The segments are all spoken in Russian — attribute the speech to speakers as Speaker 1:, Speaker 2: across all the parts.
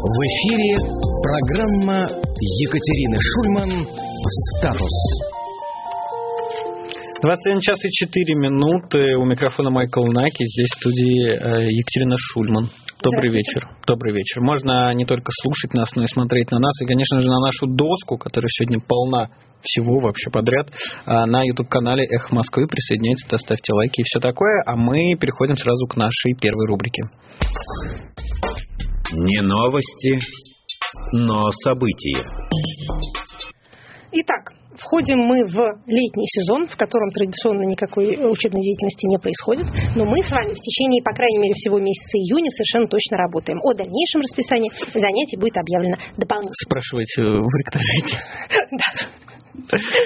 Speaker 1: В эфире программа Екатерины Шульман «Статус».
Speaker 2: 21 час и 4 минуты. У микрофона Майкл Наки. Здесь в студии э, Екатерина Шульман. Добрый вечер. Добрый вечер. Можно не только слушать нас, но и смотреть на нас. И, конечно же, на нашу доску, которая сегодня полна всего вообще подряд а, на YouTube-канале «Эхо Москвы». Присоединяйтесь, ставьте лайки и все такое. А мы переходим сразу к нашей первой рубрике.
Speaker 1: Не новости, но события.
Speaker 3: Итак, входим мы в летний сезон, в котором традиционно никакой учебной деятельности не происходит, но мы с вами в течение, по крайней мере, всего месяца июня совершенно точно работаем. О дальнейшем расписании занятий будет объявлено дополнительно.
Speaker 2: Спрашивайте в ректорате.
Speaker 3: Да.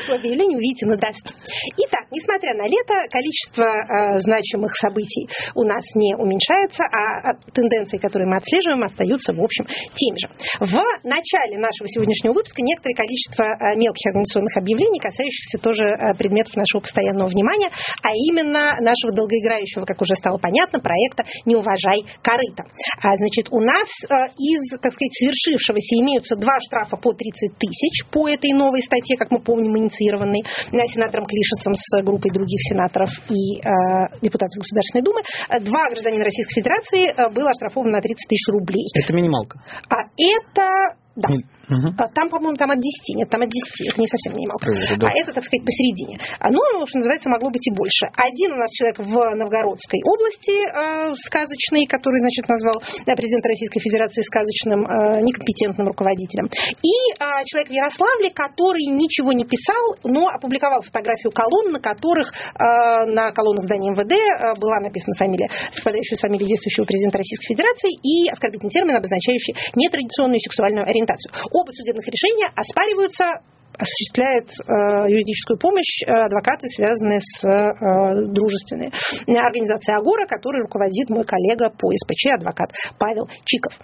Speaker 3: По объявлению увидите на доске. Итак, несмотря на лето, количество э, значимых событий у нас не уменьшается, а, а тенденции, которые мы отслеживаем, остаются, в общем, теми же. В начале нашего сегодняшнего выпуска некоторое количество э, мелких организационных объявлений, касающихся тоже э, предметов нашего постоянного внимания, а именно нашего долгоиграющего, как уже стало понятно, проекта «Не уважай корыто». А, значит, у нас э, из, так сказать, свершившегося имеются два штрафа по 30 тысяч по этой новой статье, как мы помним, инициированный э, сенатором Клишесом с группой других сенаторов и э, депутатов Государственной Думы. Два гражданина Российской Федерации э, было оштрафовано на 30 тысяч рублей.
Speaker 2: Это минималка.
Speaker 3: А это да.
Speaker 2: Угу.
Speaker 3: Там, по-моему, там от 10. Нет, там от 10. Это не совсем минималка.
Speaker 2: Правильно, да.
Speaker 3: А это, так сказать, посередине. Оно, что называется, могло быть и больше. Один у нас человек в Новгородской области э, сказочный, который, значит, назвал да, президента Российской Федерации сказочным э, некомпетентным руководителем. И э, человек в Ярославле, который ничего не писал, но опубликовал фотографию колонн, на которых э, на колоннах здания МВД э, была написана фамилия, совпадающая с фамилией действующего президента Российской Федерации и оскорбительный термин, обозначающий нетрадиционную сексуальную ориентацию. Оба судебных решения оспариваются осуществляет э, юридическую помощь э, адвокаты, связанные с э, дружественной организацией Агора, которой руководит мой коллега по СПЧ, адвокат Павел Чиков.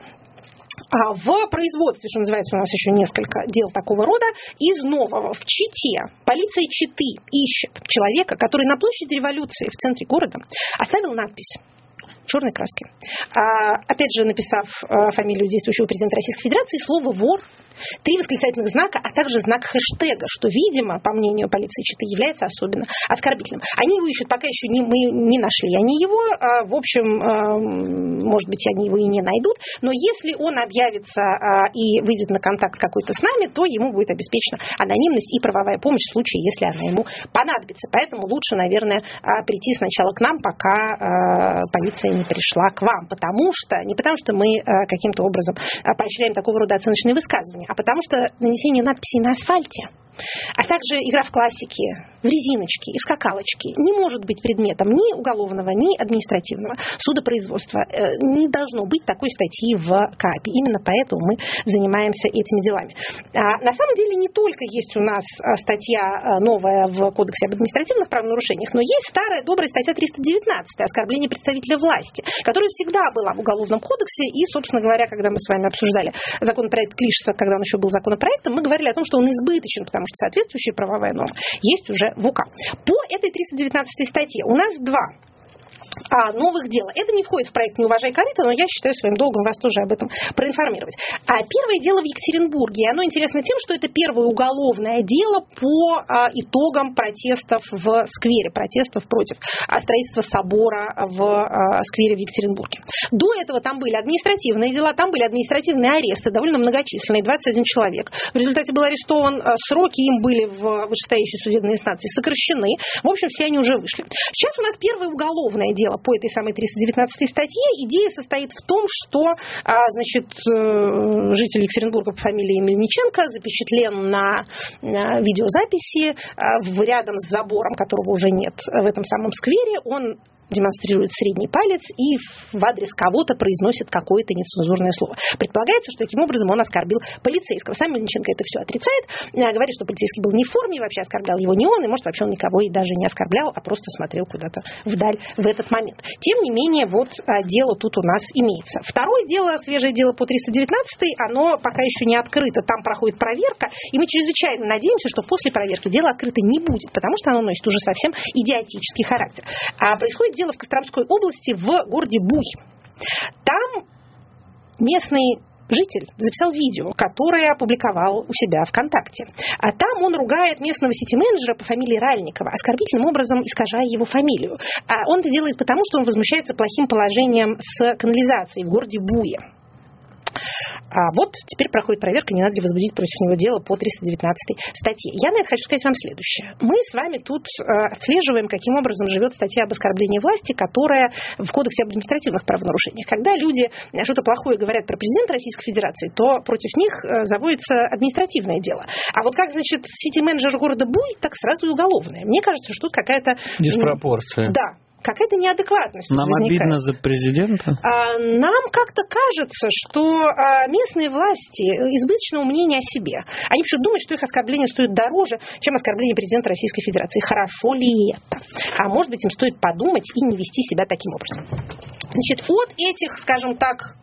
Speaker 3: А в производстве, что называется, у нас еще несколько дел такого рода. Из нового в Чите полиция Читы ищет человека, который на площади революции в центре города оставил надпись черной краской. А, опять же, написав а, фамилию действующего президента Российской Федерации, слово «вор» три восклицательных знака, а также знак хэштега, что, видимо, по мнению полиции Читы, является особенно оскорбительным. Они его ищут, пока еще не, мы не нашли они его. А, в общем, а, может быть, они его и не найдут. Но если он объявится а, и выйдет на контакт какой-то с нами, то ему будет обеспечена анонимность и правовая помощь в случае, если она ему понадобится. Поэтому лучше, наверное, прийти сначала к нам, пока полиция не пришла к вам. Потому что, не потому что мы каким-то образом поощряем такого рода оценочные высказывания, а потому что нанесение надписей на асфальте а также игра в классики, в резиночки и в скакалочки не может быть предметом ни уголовного, ни административного судопроизводства. Э, не должно быть такой статьи в КАПе. Именно поэтому мы занимаемся этими делами. А на самом деле не только есть у нас а, статья а, новая в Кодексе об административных правонарушениях, но есть старая добрая статья 319 оскорбление представителя власти, которая всегда была в Уголовном кодексе. И, собственно говоря, когда мы с вами обсуждали законопроект Клишеса, когда он еще был законопроектом, мы говорили о том, что он избыточен, потому что соответствующая правовая норма есть уже в УК. По этой 319 статье у нас два а, новых дел. Это не входит в проект «Не уважай корыто», но я считаю своим долгом вас тоже об этом проинформировать. А первое дело в Екатеринбурге. Оно интересно тем, что это первое уголовное дело по а, итогам протестов в сквере, протестов против а, строительства собора в а, сквере в Екатеринбурге. До этого там были административные дела, там были административные аресты, довольно многочисленные, 21 человек. В результате был арестован, а, сроки им были в вышестоящей судебной инстанции сокращены. В общем, все они уже вышли. Сейчас у нас первое уголовное дело по этой самой 319 статье. Идея состоит в том, что а, значит, э, житель Екатеринбурга по фамилии Мельниченко запечатлен на видеозаписи а, рядом с забором, которого уже нет в этом самом сквере. Он демонстрирует средний палец и в адрес кого-то произносит какое-то нецензурное слово. Предполагается, что таким образом он оскорбил полицейского. Сам Мельниченко это все отрицает, э, говорит, что полицейский был не в форме, вообще оскорблял его не он, и может вообще он никого и даже не оскорблял, а просто смотрел куда-то вдаль в этот момент. Тем не менее, вот э, дело тут у нас имеется. Второе дело, свежее дело по 319, оно пока еще не открыто, там проходит проверка, и мы чрезвычайно надеемся, что после проверки дело открыто не будет, потому что оно носит уже совсем идиотический характер. А происходит дело в Костромской области в городе Буй. Там местный житель записал видео, которое опубликовал у себя ВКонтакте. А там он ругает местного сити-менеджера по фамилии Ральникова, оскорбительным образом искажая его фамилию. А он это делает потому, что он возмущается плохим положением с канализацией в городе Буе. А вот теперь проходит проверка, не надо ли возбудить против него дело по 319 статье. Я на это хочу сказать вам следующее. Мы с вами тут э, отслеживаем, каким образом живет статья об оскорблении власти, которая в Кодексе об административных правонарушениях. Когда люди что-то плохое говорят про президента Российской Федерации, то против них э, заводится административное дело. А вот как, значит, сити-менеджер города Буй, так сразу и уголовное. Мне кажется, что тут какая-то...
Speaker 2: Диспропорция.
Speaker 3: Да, какая-то неадекватность
Speaker 2: Нам
Speaker 3: возникает.
Speaker 2: обидно за президента?
Speaker 3: А, нам как-то кажется, что а, местные власти избыточного мнения о себе. Они почему думают, что их оскорбление стоит дороже, чем оскорбление президента Российской Федерации. Хорошо ли это? А может быть, им стоит подумать и не вести себя таким образом. Значит, от этих, скажем так,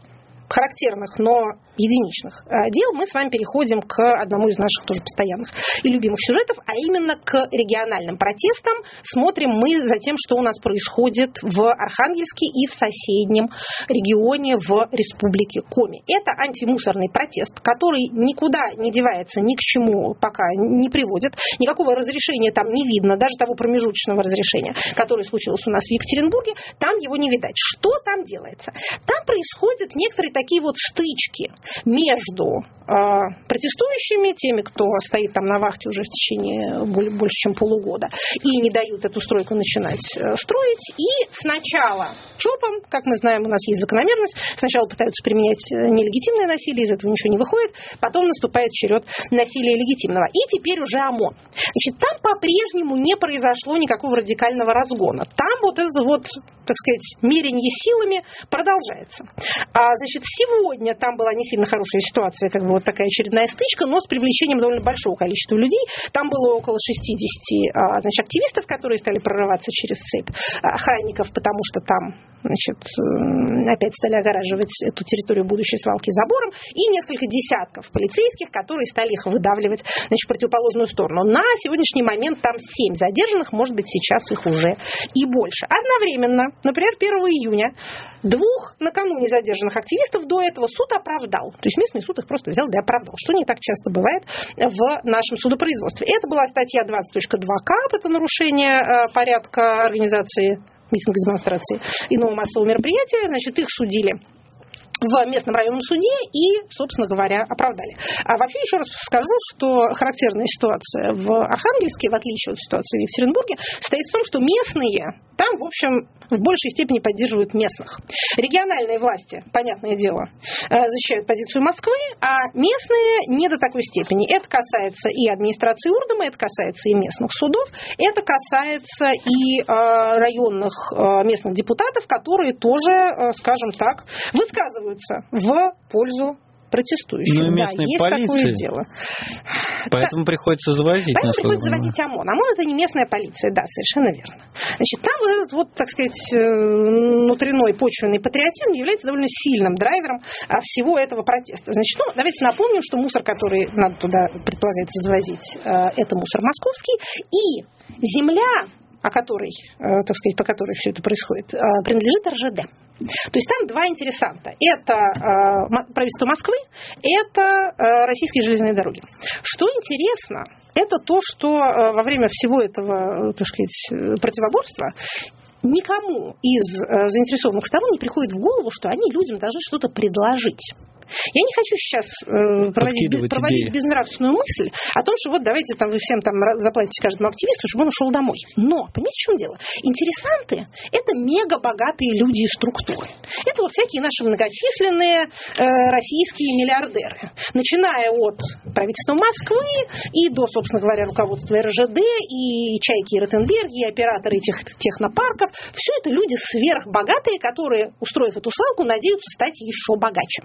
Speaker 3: характерных, но единичных э, дел, мы с вами переходим к одному из наших тоже постоянных и любимых сюжетов, а именно к региональным протестам. Смотрим мы за тем, что у нас происходит в Архангельске и в соседнем регионе в Республике Коми. Это антимусорный протест, который никуда не девается, ни к чему пока не приводит. Никакого разрешения там не видно, даже того промежуточного разрешения, которое случилось у нас в Екатеринбурге, там его не видать. Что там делается? Там происходят некоторые такие вот стычки между э, протестующими, теми, кто стоит там на вахте уже в течение больше, чем полугода, и не дают эту стройку начинать э, строить, и сначала ЧОПом, как мы знаем, у нас есть закономерность, сначала пытаются применять э, нелегитимное насилие, из этого ничего не выходит, потом наступает черед насилия легитимного. И теперь уже ОМОН. Значит, там по-прежнему не произошло никакого радикального разгона. Там вот это вот, так сказать, мерение силами продолжается. А, значит, сегодня там была не сильно хорошая ситуация, как бы вот такая очередная стычка, но с привлечением довольно большого количества людей. Там было около 60 а, значит, активистов, которые стали прорываться через цепь охранников, потому что там значит, опять стали огораживать эту территорию будущей свалки забором, и несколько десятков полицейских, которые стали их выдавливать значит, в противоположную сторону. На сегодняшний момент там семь задержанных, может быть, сейчас их уже и больше. Одновременно, например, 1 июня двух накануне задержанных активистов до этого суд оправдал. То есть местный суд их просто взял и оправдал, что не так часто бывает в нашем судопроизводстве. Это была статья 20.2 КАП, это нарушение порядка организации митинга, демонстрации иного массового мероприятия, значит, их судили в местном районном суде и, собственно говоря, оправдали. А вообще еще раз скажу, что характерная ситуация в Архангельске, в отличие от ситуации в Екатеринбурге, состоит в том, что местные там, в общем, в большей степени поддерживают местных. Региональные власти, понятное дело, э, защищают позицию Москвы, а местные не до такой степени. Это касается и администрации Урдома, это касается и местных судов, это касается и э, районных э, местных депутатов, которые тоже, скажем так, высказываются в пользу протестующих.
Speaker 2: Ну и местной
Speaker 3: да, есть
Speaker 2: полиции.
Speaker 3: такое дело.
Speaker 2: Поэтому да. приходится завозить.
Speaker 3: Поэтому приходится завозить ОМОН. ОМОН это не местная полиция, да, совершенно верно. Значит, там вот этот вот, так сказать, э, внутренной почвенный патриотизм является довольно сильным драйвером а, всего этого протеста. Значит, ну, давайте напомним, что мусор, который надо туда, предполагается, завозить, э, это мусор московский. И земля, о которой, э, так сказать, по которой все это происходит, принадлежит РЖД. То есть там два интересанта. Это э, правительство Москвы, это э, российские железные дороги. Что интересно, это то, что э, во время всего этого, так сказать, противоборства никому из э, заинтересованных сторон не приходит в голову, что они людям должны что-то предложить. Я не хочу сейчас э, проводить, проводить безнравственную мысль о том, что вот давайте там вы всем там заплатите каждому активисту, чтобы он ушел домой. Но, понимаете, в чем дело? Интересанты – это мега богатые люди и структуры. Это вот всякие наши многочисленные э, российские миллиардеры. Начиная от правительства Москвы и до, собственно говоря, руководства РЖД, и Чайки и Ротенберги, и операторы этих технопарков. Все это люди сверхбогатые, которые, устроив эту свалку, надеются стать еще богаче.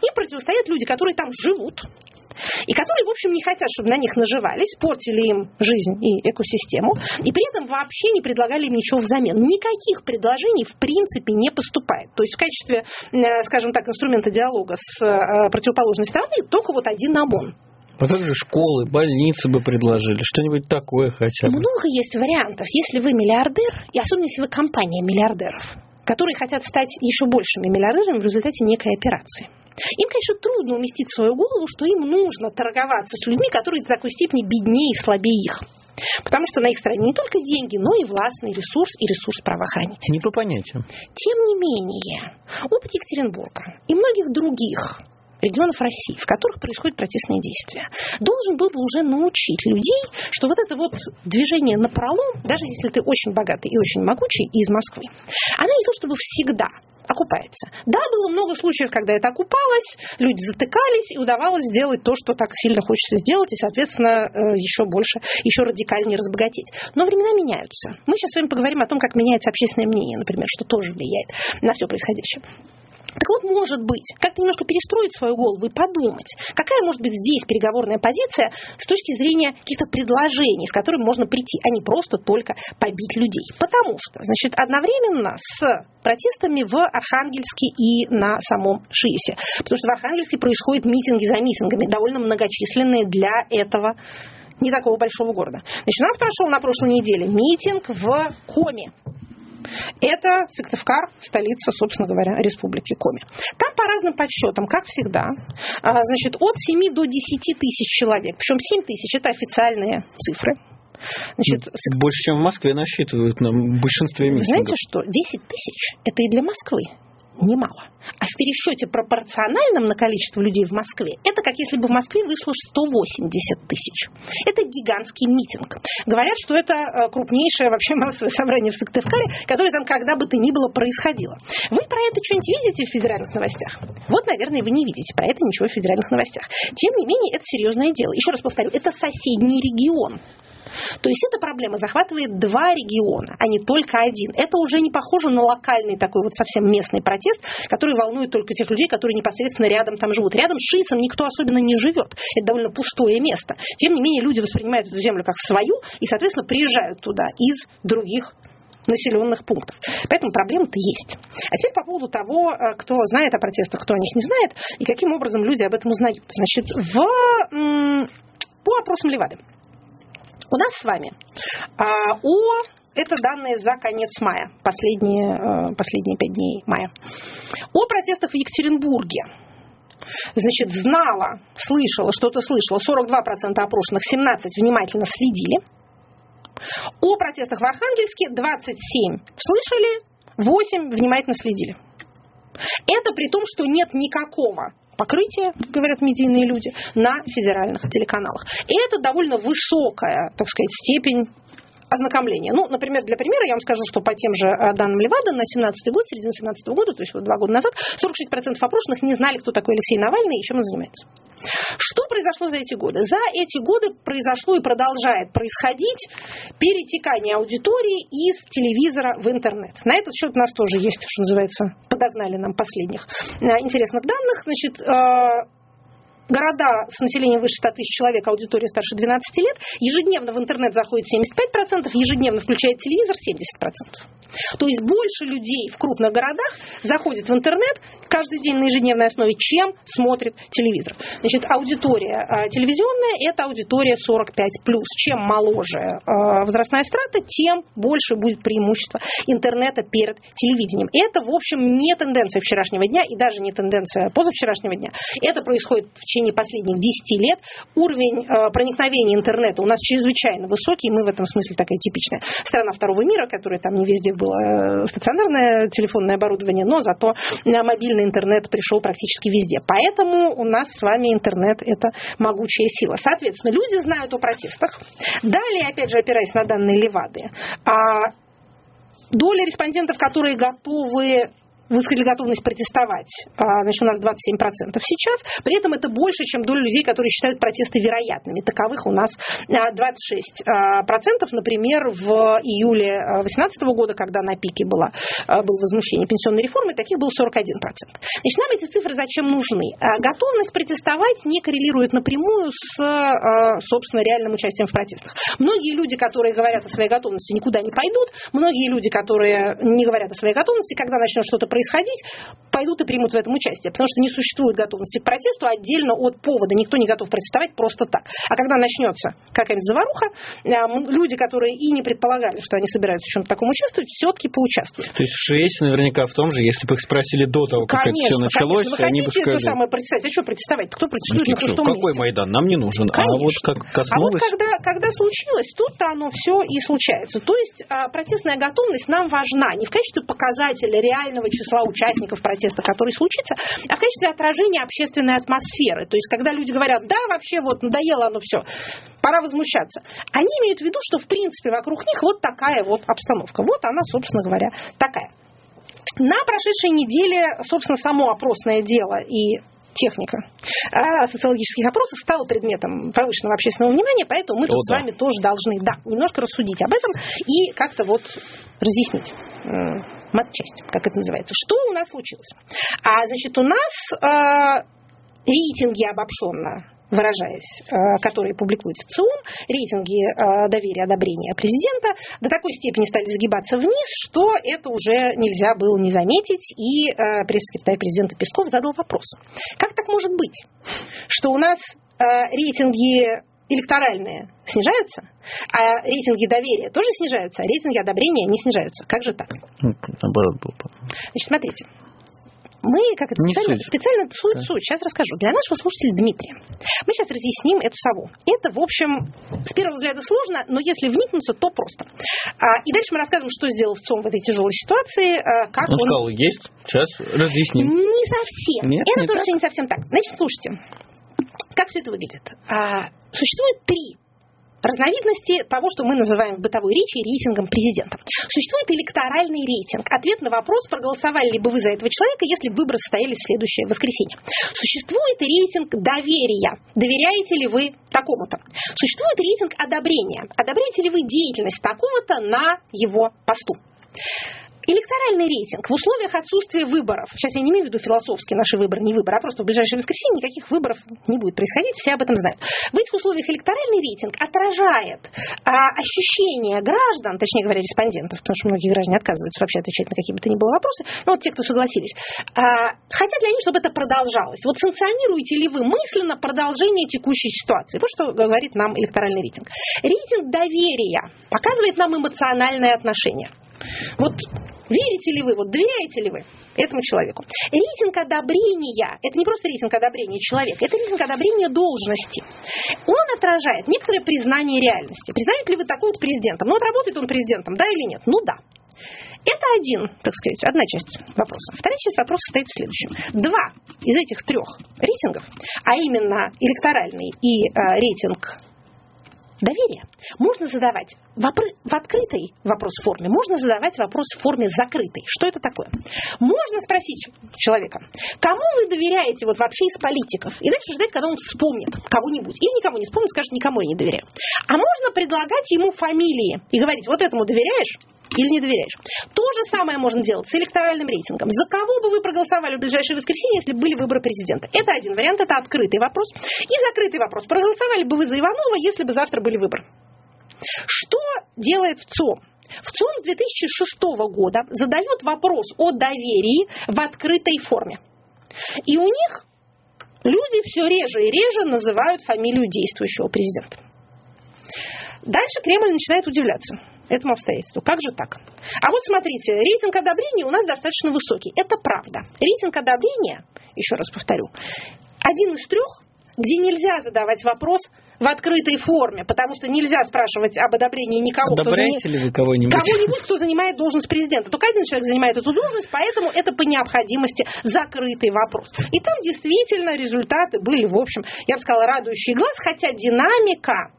Speaker 3: Им противостоят люди, которые там живут, и которые, в общем, не хотят, чтобы на них наживались, портили им жизнь и экосистему, и при этом вообще не предлагали им ничего взамен. Никаких предложений в принципе не поступает. То есть в качестве, э, скажем так, инструмента диалога с э, противоположной стороны только вот один ОМОН.
Speaker 2: А как же школы, больницы бы предложили? Что-нибудь такое хотя бы?
Speaker 3: Много есть вариантов. Если вы миллиардер, и особенно если вы компания миллиардеров, которые хотят стать еще большими миллиардерами в результате некой операции – Им, конечно, трудно уместить в свою голову, что им нужно торговаться с людьми, которые в такой степени беднее и слабее их. Потому что на их стороне не только деньги, но и властный ресурс и ресурс правоохранителей.
Speaker 2: Не по понятию.
Speaker 3: Тем не менее, опыт Екатеринбурга и многих других регионов России, в которых происходят протестные действия, должен был бы уже научить людей, что вот это вот движение на пролом, даже если ты очень богатый и очень могучий из Москвы, оно не то чтобы всегда окупается. Да, было много случаев, когда это окупалось, люди затыкались, и удавалось сделать то, что так сильно хочется сделать, и, соответственно, э, еще больше, еще радикальнее разбогатеть. Но времена меняются. Мы сейчас с вами поговорим о том, как меняется общественное мнение, например, что тоже влияет на все происходящее. Так вот, может быть, как-то немножко перестроить свою голову и подумать, какая может быть здесь переговорная позиция с точки зрения каких-то предложений, с которыми можно прийти, а не просто только побить людей. Потому что, значит, одновременно с протестами в Архангельске и на самом ШИСе. Потому что в Архангельске происходят митинги за митингами, довольно многочисленные для этого не такого большого города. Значит, у нас прошел на прошлой неделе митинг в Коме. Это Сыктывкар, столица, собственно говоря, республики Коми. Там по разным подсчетам, как всегда, а, значит, от 7 до 10 тысяч человек. Причем 7 тысяч – это официальные цифры.
Speaker 2: Значит, Больше, чем в Москве насчитывают на большинстве митингов.
Speaker 3: Знаете что? 10 тысяч – это и для Москвы немало. А в пересчете пропорциональном на количество людей в Москве, это как если бы в Москве вышло 180 тысяч. Это гигантский митинг. Говорят, что это э, крупнейшее вообще массовое собрание в Сыктывкаре, которое там когда бы то ни было происходило. Вы про это что-нибудь видите в федеральных новостях? Вот, наверное, вы не видите про это ничего в федеральных новостях. Тем не менее, это серьезное дело. Еще раз повторю, это соседний регион. То есть эта проблема захватывает два региона, а не только один. Это уже не похоже на локальный такой вот совсем местный протест, который волнует только тех людей, которые непосредственно рядом там живут. Рядом с шиицем никто особенно не живет. Это довольно пустое место. Тем не менее, люди воспринимают эту землю как свою и, соответственно, приезжают туда из других населенных пунктов. Поэтому проблема-то есть. А теперь по поводу того, э, кто знает о протестах, кто о них не знает, и каким образом люди об этом узнают. Значит, в, по опросам Левады у нас с вами а, о это данные за конец мая, последние, э, последние пять дней мая. О протестах в Екатеринбурге. Значит, знала, слышала, что-то слышала, 42% опрошенных, 17 внимательно следили. О протестах в Архангельске 27 слышали, 8 внимательно следили. Это при том, что нет никакого покрытие, говорят медийные люди, на федеральных телеканалах. И это довольно высокая, так сказать, степень ознакомления. Ну, например, для примера я вам скажу, что по тем же э, данным Левада на 17 год, середина 17 года, то есть вот два года назад, 46% опрошенных не знали, кто такой Алексей Навальный и чем он занимается. Что произошло за эти годы? За эти годы произошло и продолжает происходить перетекание аудитории из телевизора в интернет. На этот счет у нас тоже есть, что называется, подогнали нам последних э, интересных данных. Значит, э, города с населением выше 100 тысяч человек, аудитория старше 12 лет, ежедневно в интернет заходит 75%, ежедневно включает телевизор 70%. То есть больше людей в крупных городах заходит в интернет каждый день на ежедневной основе, чем смотрит телевизор. Значит, аудитория а, телевизионная – это аудитория 45+. Чем моложе а, возрастная страта, тем больше будет преимущество интернета перед телевидением. Это, в общем, не тенденция вчерашнего дня и даже не тенденция позавчерашнего дня. Это происходит в течение последних 10 лет уровень э, проникновения интернета у нас чрезвычайно высокий, мы в этом смысле такая типичная страна второго мира, которая там не везде было э, стационарное телефонное оборудование, но зато мобильный интернет пришел практически везде. Поэтому у нас с вами интернет это могучая сила. Соответственно, люди знают о протестах. Далее, опять же, опираясь на данные Левады, а доля респондентов, которые готовы высказали готовность протестовать, а, значит, у нас 27% сейчас. При этом это больше, чем доля людей, которые считают протесты вероятными. Таковых у нас 26%. А, например, в июле 2018 года, когда на пике было, было возмущение пенсионной реформы, таких было 41%. Значит, нам эти цифры зачем нужны? Готовность протестовать не коррелирует напрямую с, собственно, реальным участием в протестах. Многие люди, которые говорят о своей готовности, никуда не пойдут. Многие люди, которые не говорят о своей готовности, когда начнет что-то происходить, происходить, пойдут и примут в этом участие, потому что не существует готовности к протесту отдельно от повода. Никто не готов протестовать просто так. А когда начнется какая-нибудь заваруха, э, люди, которые и не предполагали, что они собираются в чем-то таком участвовать, все-таки поучаствуют.
Speaker 2: То есть шесть наверняка в том же, если бы их спросили до того, как конечно, это все началось,
Speaker 3: конечно. Вы
Speaker 2: они
Speaker 3: бы
Speaker 2: сказали...
Speaker 3: это самое протестовать? А что протестовать? Кто протестует
Speaker 2: ну,
Speaker 3: на пустом
Speaker 2: Какой
Speaker 3: месте?
Speaker 2: Майдан? Нам не нужен.
Speaker 3: Конечно.
Speaker 2: А вот как коснулось...
Speaker 3: А вот когда, когда случилось, тут-то оно все и случается. То есть а, протестная готовность нам важна не в качестве показателя реального числа участников протеста, который случится, а в качестве отражения общественной атмосферы. То есть когда люди говорят, да, вообще вот надоело оно все, пора возмущаться. Они имеют в виду, что в принципе вокруг них вот такая вот обстановка. Вот она, собственно говоря, такая. На прошедшей неделе, собственно, само опросное дело и техника а социологических опросов стала предметом повышенного общественного внимания, поэтому мы О, тут да. с вами тоже должны, да, немножко рассудить об этом и как-то вот разъяснить матчасть, как это называется. Что у нас случилось? А, значит, у нас э, рейтинги обобщенно выражаясь, э, которые публикуют в ЦИОМ, рейтинги э, доверия, одобрения президента до такой степени стали сгибаться вниз, что это уже нельзя было не заметить, и пресс-секретарь президента Песков задал вопрос. Как так может быть, что у нас рейтинги электоральные снижаются, а рейтинги доверия тоже снижаются, а рейтинги одобрения не снижаются. Как же так?
Speaker 2: Ну, наоборот было.
Speaker 3: Значит, смотрите. Мы, как это специально, суть. специально суть, да. суть, сейчас расскажу. Для нашего слушателя Дмитрия. Мы сейчас разъясним эту сову. Это, в общем, с первого взгляда сложно, но если вникнуться, то просто. А, и дальше мы расскажем, что сделал ВЦОМ в этой тяжелой ситуации. А, как
Speaker 2: он, он сказал, есть, сейчас разъясним.
Speaker 3: Не совсем.
Speaker 2: Нет,
Speaker 3: это
Speaker 2: не
Speaker 3: тоже
Speaker 2: так?
Speaker 3: не совсем так. Значит, слушайте. Как все это выглядит? А, существует три разновидности того, что мы называем в бытовой речи рейтингом президента. Существует электоральный рейтинг. Ответ на вопрос, проголосовали ли бы вы за этого человека, если бы выборы состоялись в следующее воскресенье. Существует рейтинг доверия. Доверяете ли вы такому-то? Существует рейтинг одобрения. Одобряете ли вы деятельность такого-то на его посту? Электоральный рейтинг в условиях отсутствия выборов. Сейчас я не имею в виду философские наши выборы, не выборы, а просто в ближайшее воскресенье никаких выборов не будет происходить, все об этом знают. В этих условиях электоральный рейтинг отражает а, ощущения граждан, точнее говоря, респондентов, потому что многие граждане отказываются вообще отвечать на какие бы то ни было вопросы, но вот те, кто согласились, а, хотят ли они, чтобы это продолжалось? Вот санкционируете ли вы мысленно продолжение текущей ситуации? Вот что говорит нам электоральный рейтинг. Рейтинг доверия показывает нам эмоциональное отношение. Вот верите ли вы, вот доверяете ли вы этому человеку? Рейтинг одобрения – это не просто рейтинг одобрения человека, это рейтинг одобрения должности. Он отражает некоторое признание реальности. Признаете ли вы такого вот президентом? Ну, вот работает он президентом, да или нет? Ну, да. Это один, так сказать, одна часть вопроса. Вторая часть вопроса состоит в следующем. Два из этих трех рейтингов, а именно электоральный и э, рейтинг доверия можно задавать в, в открытой вопрос форме, можно задавать вопрос в форме закрытой. Что это такое? Можно спросить человека, кому вы доверяете вот вообще из политиков, и дальше ждать, когда он вспомнит кого-нибудь, или никого не вспомнит, скажет, никому я не доверяю. А можно предлагать ему фамилии и говорить, вот этому доверяешь, или не доверяешь. То же самое можно делать с электоральным рейтингом. За кого бы вы проголосовали в ближайшее воскресенье, если были выборы президента? Это один вариант, это открытый вопрос. И закрытый вопрос. Проголосовали бы вы за Иванова, если бы завтра были выборы? Что делает ВЦОМ? ВЦОМ с 2006 года задает вопрос о доверии в открытой форме. И у них люди все реже и реже называют фамилию действующего президента. Дальше Кремль начинает удивляться этому обстоятельству. Как же так? А вот смотрите, рейтинг одобрения у нас достаточно высокий. Это правда. Рейтинг одобрения, еще раз повторю, один из трех, где нельзя задавать вопрос в открытой форме, потому что нельзя спрашивать об одобрении никого.
Speaker 2: Одобряете кто ли вы кого-нибудь?
Speaker 3: Кого-нибудь, кто занимает должность президента. Только один человек занимает эту должность, поэтому это по необходимости закрытый вопрос. И там действительно результаты были, в общем, я бы сказала, радующие глаз, хотя динамика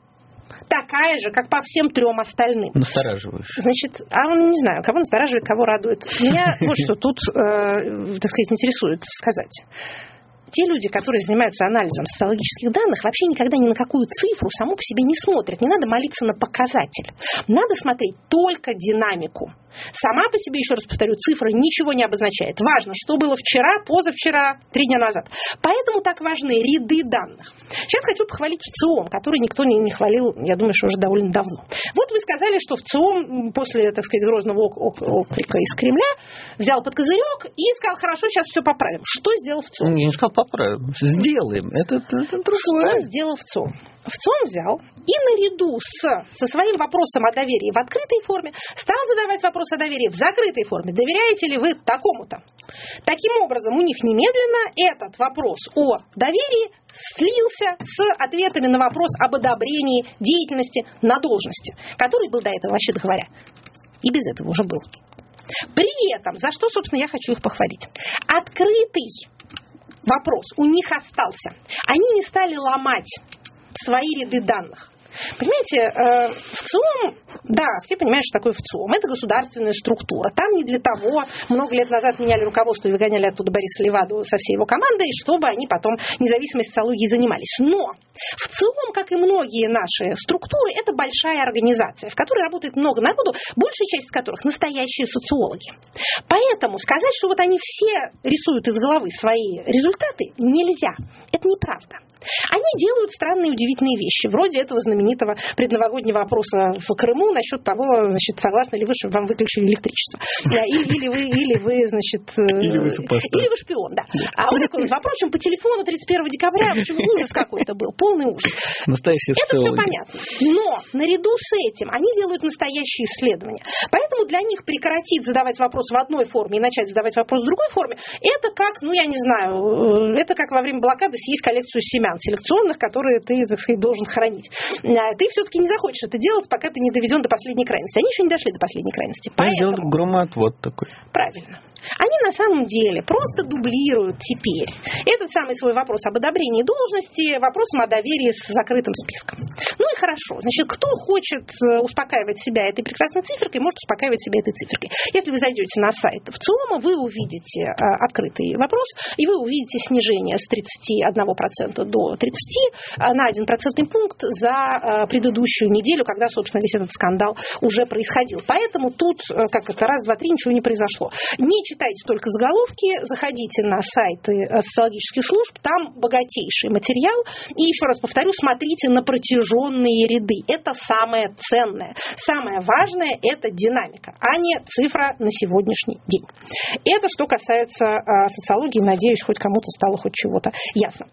Speaker 3: такая же, как по всем трем остальным.
Speaker 2: Настораживающая.
Speaker 3: Значит, а он не знаю, кого настораживает, кого радует. Меня вот что тут, э, так сказать, интересует сказать те люди, которые занимаются анализом социологических данных, вообще никогда ни на какую цифру саму по себе не смотрят. Не надо молиться на показатель. Надо смотреть только динамику. Сама по себе, еще раз повторю, цифра ничего не обозначает. Важно, что было вчера, позавчера, три дня назад. Поэтому так важны ряды данных. Сейчас хочу похвалить ВЦИОМ, который никто не, не хвалил, я думаю, что уже довольно давно. Вот вы сказали, что ВЦИОМ после, так сказать, грозного окрика из Кремля взял под козырек и сказал, хорошо, сейчас все поправим. Что сделал ВЦИОМ?
Speaker 2: Я не сказал поправим, сделаем. Это, это другое.
Speaker 3: Что сделал ВЦИОМ? ВЦИОМ взял и наряду с, со своим вопросом о доверии в открытой форме стал задавать вопрос о доверии в закрытой форме. Доверяете ли вы такому-то? Таким образом, у них немедленно этот вопрос о доверии слился с ответами на вопрос об одобрении деятельности на должности, который был до этого, вообще говоря. И без этого уже был. При этом, за что, собственно, я хочу их похвалить. Открытый вопрос у них остался. Они не стали ломать свои ряды данных. Понимаете, э, в ЦИОМ, да, все понимают, что такое ВЦИОМ. Это государственная структура. Там не для того много лет назад меняли руководство и выгоняли оттуда Бориса Леваду со всей его командой, чтобы они потом независимой социологией занимались. Но в ЦИОМ, как и многие наши структуры, это большая организация, в которой работает много народу, большая часть из которых настоящие социологи. Поэтому сказать, что вот они все рисуют из головы свои результаты, нельзя. Это неправда. Они делают странные удивительные вещи, вроде этого знаменитого предновогоднего опроса в Крыму насчет того, значит, согласны ли вы, чтобы вам выключили электричество. Или, или, вы, или вы, значит...
Speaker 2: Э, или вы,
Speaker 3: или вы шпион, да. А он такой вопрос, по телефону 31 декабря, почему ужас какой-то был, полный ужас.
Speaker 2: Настоящий
Speaker 3: Это все понятно. Но наряду с этим они делают настоящие исследования. Поэтому для них прекратить задавать вопрос в одной форме и начать задавать вопрос в другой форме, это как, ну я не знаю, э, это как во время блокады съесть коллекцию семян семян селекционных, которые ты, так сказать, должен хранить. А ты все-таки не захочешь это делать, пока ты не доведен до последней крайности. Они еще не дошли до последней крайности.
Speaker 2: Поэтому... Делают громоотвод такой.
Speaker 3: Правильно. Они на самом деле просто дублируют теперь этот самый свой вопрос об одобрении должности вопросом о доверии с закрытым списком. Ну и хорошо. Значит, кто хочет э, успокаивать себя этой прекрасной циферкой, может успокаивать себя этой циферкой. Если вы зайдете на сайт в ЦИОМа, вы увидите э, открытый вопрос, и вы увидите снижение с 31% до 30% э, на 1 процентный пункт за предыдущую неделю, когда, собственно, весь этот скандал уже происходил. Поэтому тут, как это, раз, два, три, ничего не произошло. Не читайте только заголовки, заходите на сайты социологических служб, там богатейший материал. И еще раз повторю, смотрите на протяженные ряды. Это самое ценное. Самое важное – это динамика, а не цифра на сегодняшний день. Это что касается э, социологии. Надеюсь, хоть кому-то стало хоть чего-то ясно.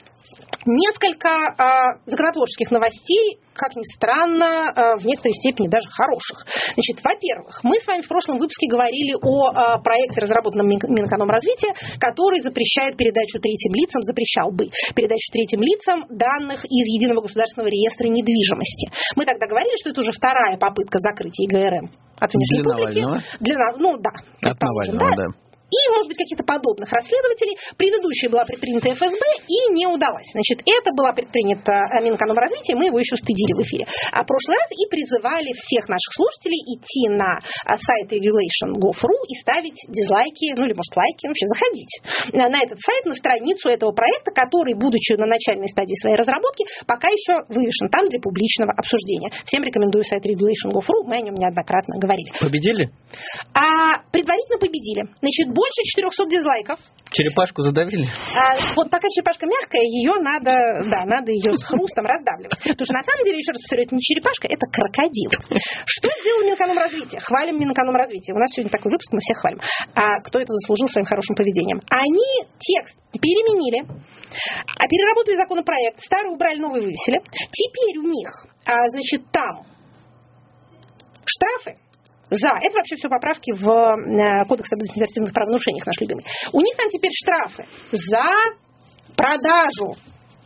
Speaker 3: Несколько э, законотворческих новостей, как ни странно, э, в некоторой степени даже хороших. Значит, во-первых, мы с вами в прошлом выпуске говорили о э, проекте, разработанном Минэкономразвития, который запрещает передачу третьим лицам, запрещал бы передачу третьим лицам данных из Единого государственного реестра недвижимости. Мы тогда говорили, что это уже вторая попытка закрытия ИГРМ от внешней
Speaker 2: Для публики. Навального?
Speaker 3: Для, ну да.
Speaker 2: От Навального, да. да
Speaker 3: и, может быть, каких-то подобных расследователей. Предыдущая была предпринята ФСБ и не удалась. Значит, это была предпринята Минэкономразвития, мы его еще стыдили в эфире. А прошлый раз и призывали всех наших слушателей идти на а, сайт regulation.gov.ru и ставить дизлайки, ну или, может, лайки, вообще заходить на этот сайт, на страницу этого проекта, который, будучи на начальной стадии своей разработки, пока еще вывешен там для публичного обсуждения. Всем рекомендую сайт regulation.gov.ru, мы о нем неоднократно говорили.
Speaker 2: Победили?
Speaker 3: А, предварительно победили. Значит, больше 400 дизлайков.
Speaker 2: Черепашку задавили?
Speaker 3: А, вот пока черепашка мягкая, ее надо, да, надо ее с хрустом раздавливать. Потому что на самом деле, еще раз повторю, это не черепашка, это крокодил. Что сделал Минэкономразвитие? Хвалим Минэкономразвитие. У нас сегодня такой выпуск, мы всех хвалим. А кто это заслужил своим хорошим поведением? Они текст переменили, а переработали законопроект, старый убрали, новый вывесили. Теперь у них, а, значит, там штрафы за. Это вообще все поправки в э, Кодекс об административных правонарушениях, наш любимый. У них там теперь штрафы за продажу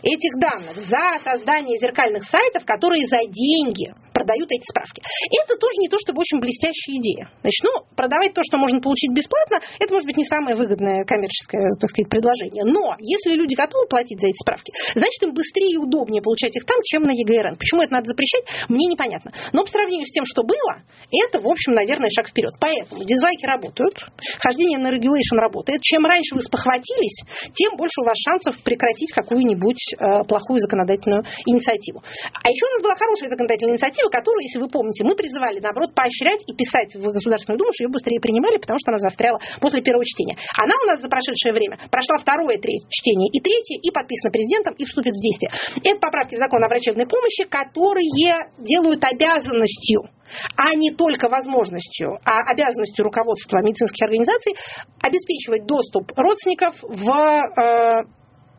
Speaker 3: этих данных, за создание зеркальных сайтов, которые за деньги продают эти справки. Это тоже не то, чтобы очень блестящая идея. Значит, ну, продавать то, что можно получить бесплатно, это может быть не самое выгодное коммерческое, так сказать, предложение. Но если люди готовы платить за эти справки, значит, им быстрее и удобнее получать их там, чем на ЕГРН. Почему это надо запрещать, мне непонятно. Но по сравнению с тем, что было, это, в общем, наверное, шаг вперед. Поэтому дизлайки работают, хождение на регулейшн работает. Чем раньше вы спохватились, тем больше у вас шансов прекратить какую-нибудь э, плохую законодательную инициативу. А еще у нас была хорошая законодательная инициатива, инициатива, которую, если вы помните, мы призывали, наоборот, поощрять и писать в Государственную Думу, что ее быстрее принимали, потому что она застряла после первого чтения. Она у нас за прошедшее время прошла второе чтение и третье, и подписана президентом, и вступит в действие. Это поправки в закон о врачебной помощи, которые делают обязанностью а не только возможностью, а обязанностью руководства медицинских организаций обеспечивать доступ родственников в э,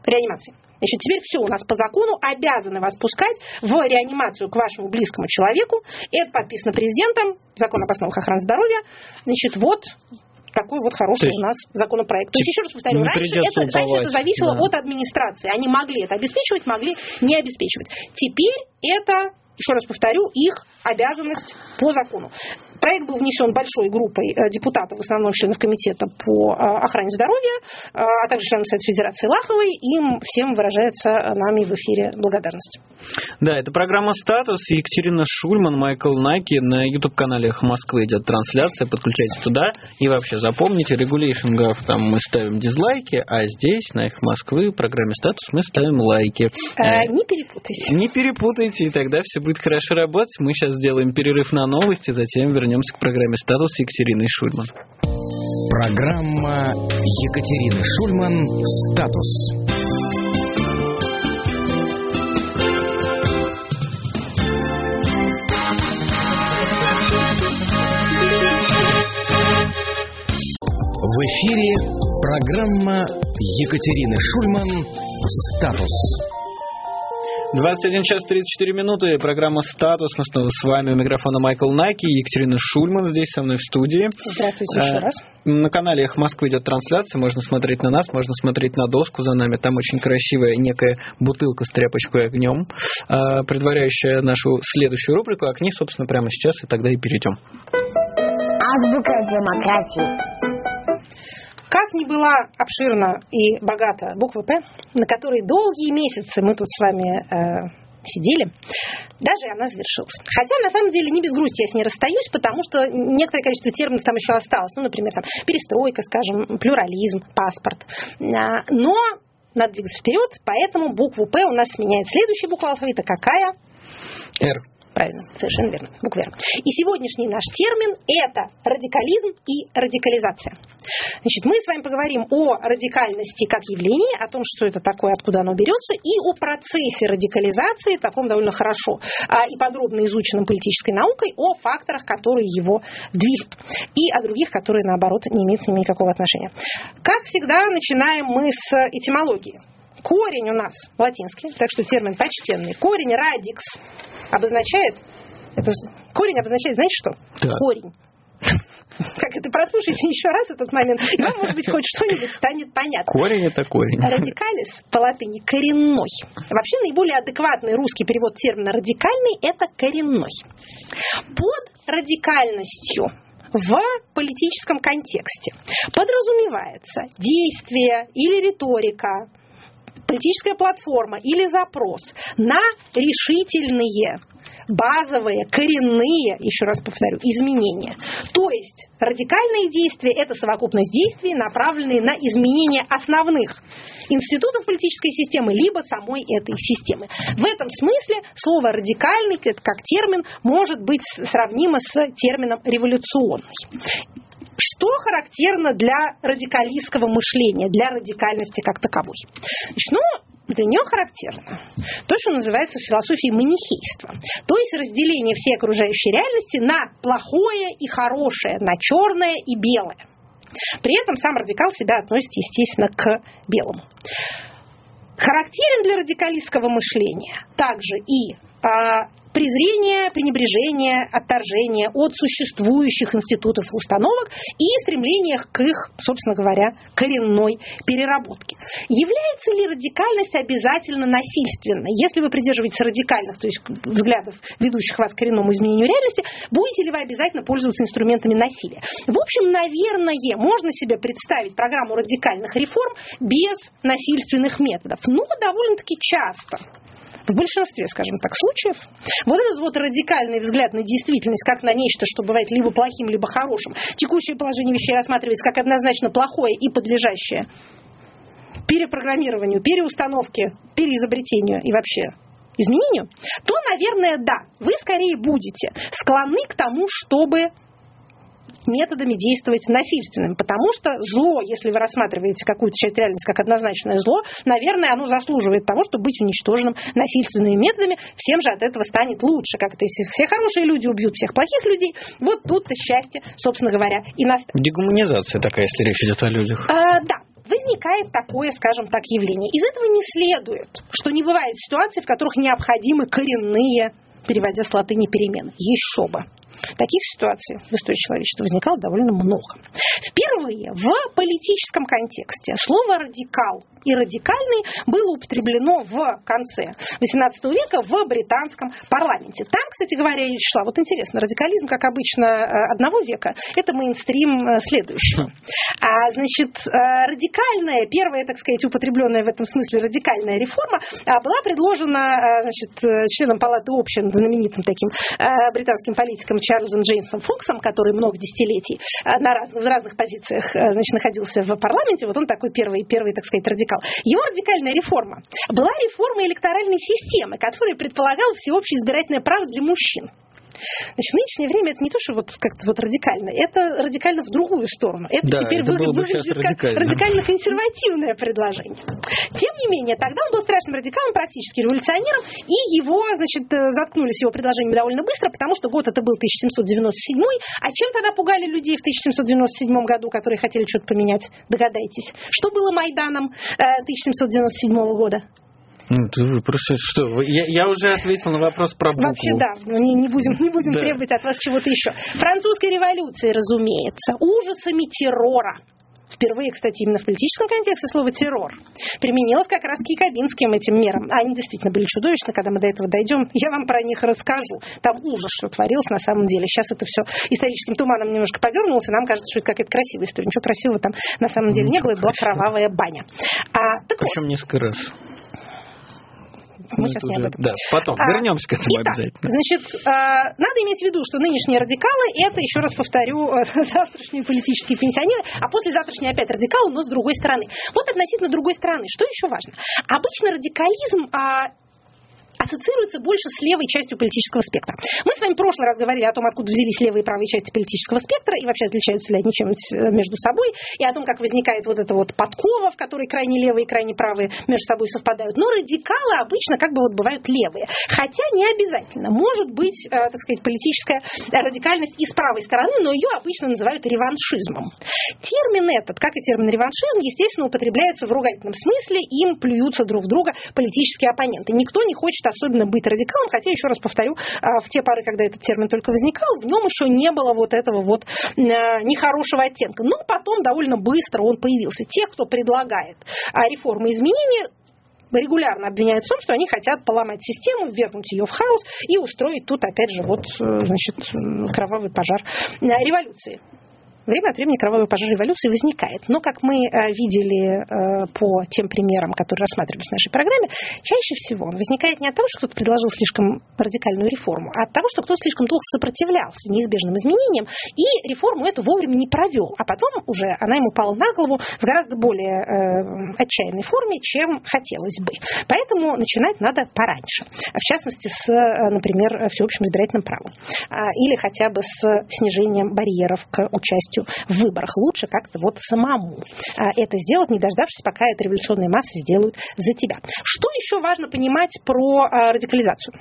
Speaker 3: реанимации. Значит, теперь все у нас по закону обязаны вас пускать в реанимацию к вашему близкому человеку. Это подписано президентом, закон об основах охраны здоровья. Значит, вот такой вот хороший есть, у нас законопроект. То есть, еще раз повторю, раньше это, раньше это зависело да. от администрации. Они могли это обеспечивать, могли не обеспечивать. Теперь это еще раз повторю, их обязанность по закону. Проект был внесен большой группой э, депутатов, в основном членов комитета по э, охране здоровья, э, а также членов Совета Федерации Лаховой. Им всем выражается нами в эфире благодарность.
Speaker 2: Да, это программа «Статус». Екатерина Шульман, Майкл Наки. На YouTube-канале Москвы идет трансляция. Подключайтесь туда. И вообще запомните, регулейшингов там мы ставим дизлайки, а здесь, на их Москвы, в программе «Статус» мы ставим лайки.
Speaker 3: А, не перепутайте.
Speaker 2: Не перепутайте, и тогда все будет хорошо работать. Мы сейчас сделаем перерыв на новости, затем вернемся к программе «Статус» с Екатериной Шульман.
Speaker 1: Программа Екатерины Шульман «Статус». В эфире программа Екатерины Шульман «Статус».
Speaker 2: 21 час 34 минуты. Программа «Статус». Мы снова с вами. У микрофона Майкл Найки. Екатерина Шульман здесь со мной в студии.
Speaker 3: Здравствуйте еще а, раз.
Speaker 2: На канале «Эхо Москвы» идет трансляция. Можно смотреть на нас, можно смотреть на доску за нами. Там очень красивая некая бутылка с тряпочкой и огнем, а, предваряющая нашу следующую рубрику. А к ней, собственно, прямо сейчас и тогда и перейдем.
Speaker 4: Азбука демократии.
Speaker 3: Как ни была обширна и богата буква «П», на которой долгие месяцы мы тут с вами э, сидели, даже она завершилась. Хотя, на самом деле, не без грусти я с ней расстаюсь, потому что некоторое количество терминов там еще осталось. Ну, например, там, перестройка, скажем, плюрализм, паспорт. А, но надо двигаться вперед, поэтому букву «П» у нас сменяет следующая буква алфавита. Какая?
Speaker 2: «Р».
Speaker 3: Правильно, совершенно верно, буква «Р». И сегодняшний наш термин – это радикализм и радикализация. Значит, мы с вами поговорим о радикальности как явлении, о том, что это такое, откуда оно берется, и о процессе радикализации, таком довольно хорошо а, и подробно изученном политической наукой, о факторах, которые его движут, и о других, которые, наоборот, не имеют с ними никакого отношения. Как всегда, начинаем мы с этимологии. Корень у нас латинский, так что термин почтенный. Корень радикс обозначает, это, корень обозначает, знаете что?
Speaker 2: Да.
Speaker 3: Корень. Как это, прослушайте еще раз этот момент, и вам, может быть, хоть что-нибудь станет понятно.
Speaker 2: Корень это корень.
Speaker 3: Радикалис по латыни коренной. Вообще наиболее адекватный русский перевод термина радикальный – это коренной. Под радикальностью в политическом контексте подразумевается действие или риторика, политическая платформа или запрос на решительные базовые, коренные, еще раз повторю, изменения. То есть радикальные действия – это совокупность действий, направленные на изменение основных институтов политической системы, либо самой этой системы. В этом смысле слово «радикальный» как термин может быть сравнимо с термином «революционный». Что характерно для радикалистского мышления, для радикальности как таковой? Значит, ну, для нее характерно то, что называется в философии манихейство. То есть разделение всей окружающей реальности на плохое и хорошее, на черное и белое. При этом сам радикал себя относит, естественно, к белому. Характерен для радикалистского мышления также и а, презрение, пренебрежение, отторжение от существующих институтов и установок и стремление к их, собственно говоря, коренной переработке. Является ли радикальность обязательно насильственной? Если вы придерживаетесь радикальных, то есть взглядов, ведущих вас к коренному изменению реальности, будете ли вы обязательно пользоваться инструментами насилия? В общем, наверное, можно себе представить программу радикальных реформ без насильственных методов, но довольно-таки часто в большинстве, скажем так, случаев, вот этот вот радикальный взгляд на действительность, как на нечто, что бывает либо плохим, либо хорошим, текущее положение вещей рассматривается как однозначно плохое и подлежащее перепрограммированию, переустановке, переизобретению и вообще изменению, то, наверное, да, вы скорее будете склонны к тому, чтобы методами действовать насильственными, потому что зло, если вы рассматриваете какую-то часть реальности как однозначное зло, наверное, оно заслуживает того, чтобы быть уничтоженным насильственными методами, всем же от этого станет лучше. Как-то если все хорошие люди убьют всех плохих людей, вот тут-то счастье, собственно говоря, и настанет.
Speaker 2: Дегуманизация такая, если речь идет о людях.
Speaker 3: А, да, возникает такое, скажем так, явление. Из этого не следует, что не бывает ситуаций, в которых необходимы коренные, переводя с латыни, перемены. Еще бы. Таких ситуаций в истории человечества возникало довольно много. Впервые в политическом контексте слово «радикал» и «радикальный» было употреблено в конце XVIII века в британском парламенте. Там, кстати говоря, речь шла, вот интересно, радикализм, как обычно, э, одного века, это мейнстрим э, следующего. А, значит, э, радикальная, первая, так сказать, употребленная в этом смысле радикальная реформа была предложена значит, членом Палаты общин, знаменитым таким британским политиком Чарльзом Джеймсом Фоксом, который много десятилетий на разных, в разных позициях значит, находился в парламенте, вот он такой первый, первый, так сказать, радикал. Его радикальная реформа была реформа электоральной системы, которая предполагала всеобщее избирательное право для мужчин. Значит, в нынешнее время это не то, что вот как-то вот радикально, это радикально в другую сторону. Это
Speaker 2: да,
Speaker 3: теперь
Speaker 2: это
Speaker 3: выглядит как радикально-консервативное предложение. Тем не менее, тогда он был страшным радикалом, практически революционером, и его, значит, э, заткнули с его предложениями довольно быстро, потому что год это был 1797, а чем тогда пугали людей в 1797 году, которые хотели что-то поменять? Догадайтесь. Что было Майданом 1797 э, года?
Speaker 2: Ну, вы просто что? Я, я уже ответил на вопрос про букву.
Speaker 3: Вообще, да. Не, не будем, не будем да. требовать от вас чего-то еще. Французской революции, разумеется. Ужасами террора. Впервые, кстати, именно в политическом контексте слово террор применилось как раз к якобинским этим мерам. Они действительно были чудовищны, когда мы до этого дойдем. Я вам про них расскажу. Там ужас, что творилось на самом деле. Сейчас это все историческим туманом немножко подернулось, и нам кажется, что это какая-то красивая история. Ничего красивого там на самом деле не было, это была кровавая баня.
Speaker 2: А, так Причем вот. несколько раз.
Speaker 3: Мы ну, сейчас не об этом.
Speaker 2: Да, потом а, вернемся к этому
Speaker 3: итак,
Speaker 2: обязательно.
Speaker 3: Значит, а, надо иметь в виду, что нынешние радикалы это, еще раз повторю, завтрашние политические пенсионеры, а послезавтрашние опять радикалы, но с другой стороны. Вот относительно другой стороны, что еще важно? Обычно радикализм а, ассоциируется больше с левой частью политического спектра. Мы с вами в прошлый раз говорили о том, откуда взялись левые и правые части политического спектра, и вообще отличаются ли они чем-нибудь э, между собой, и о том, как возникает вот эта вот подкова, в которой крайне левые и крайне правые между собой совпадают. Но радикалы обычно как бы вот бывают левые. Хотя не обязательно. Может быть, э, так сказать, политическая радикальность и с правой стороны, но ее обычно называют реваншизмом. Термин этот, как и термин реваншизм, естественно, употребляется в ругательном смысле, им плюются друг в друга политические оппоненты. Никто не хочет особенно быть радикалом, хотя, еще раз повторю, а, в те поры, когда этот термин только возникал, в нем еще не было вот этого вот а, нехорошего оттенка. Но потом довольно быстро он появился. Тех, кто предлагает а, реформы и изменения, регулярно обвиняют в том, что они хотят поломать систему, ввергнуть ее в хаос и устроить тут, опять же, вот, э, значит, кровавый пожар революции время от времени кровавый пожар революции возникает. Но, как мы э, видели э, по тем примерам, которые рассматривались в нашей программе, чаще всего он возникает не от того, что кто-то предложил слишком радикальную реформу, а от того, что кто-то слишком долго сопротивлялся неизбежным изменениям и реформу эту вовремя не провел. А потом уже она ему пала на голову в гораздо более э, отчаянной форме, чем хотелось бы. Поэтому начинать надо пораньше. В частности, с, например, всеобщим избирательным правом. А, или хотя бы с снижением барьеров к участию участию в выборах. Лучше как-то вот самому а, это сделать, не дождавшись, пока это революционные массы сделают за тебя. Что еще важно понимать про а, радикализацию?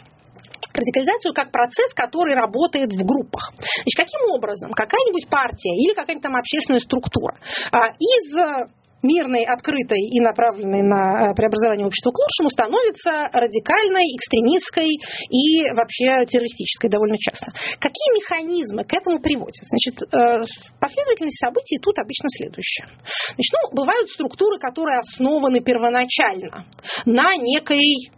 Speaker 3: радикализацию как процесс, который работает в группах. Значит, каким образом какая-нибудь партия или какая-нибудь там общественная структура а, из мирной, открытой и направленной на э, преобразование общества к лучшему, становится радикальной, экстремистской и вообще террористической довольно часто. Какие механизмы к этому приводят? Значит, э, последовательность событий тут обычно следующая. Значит, ну, бывают структуры, которые основаны первоначально на некой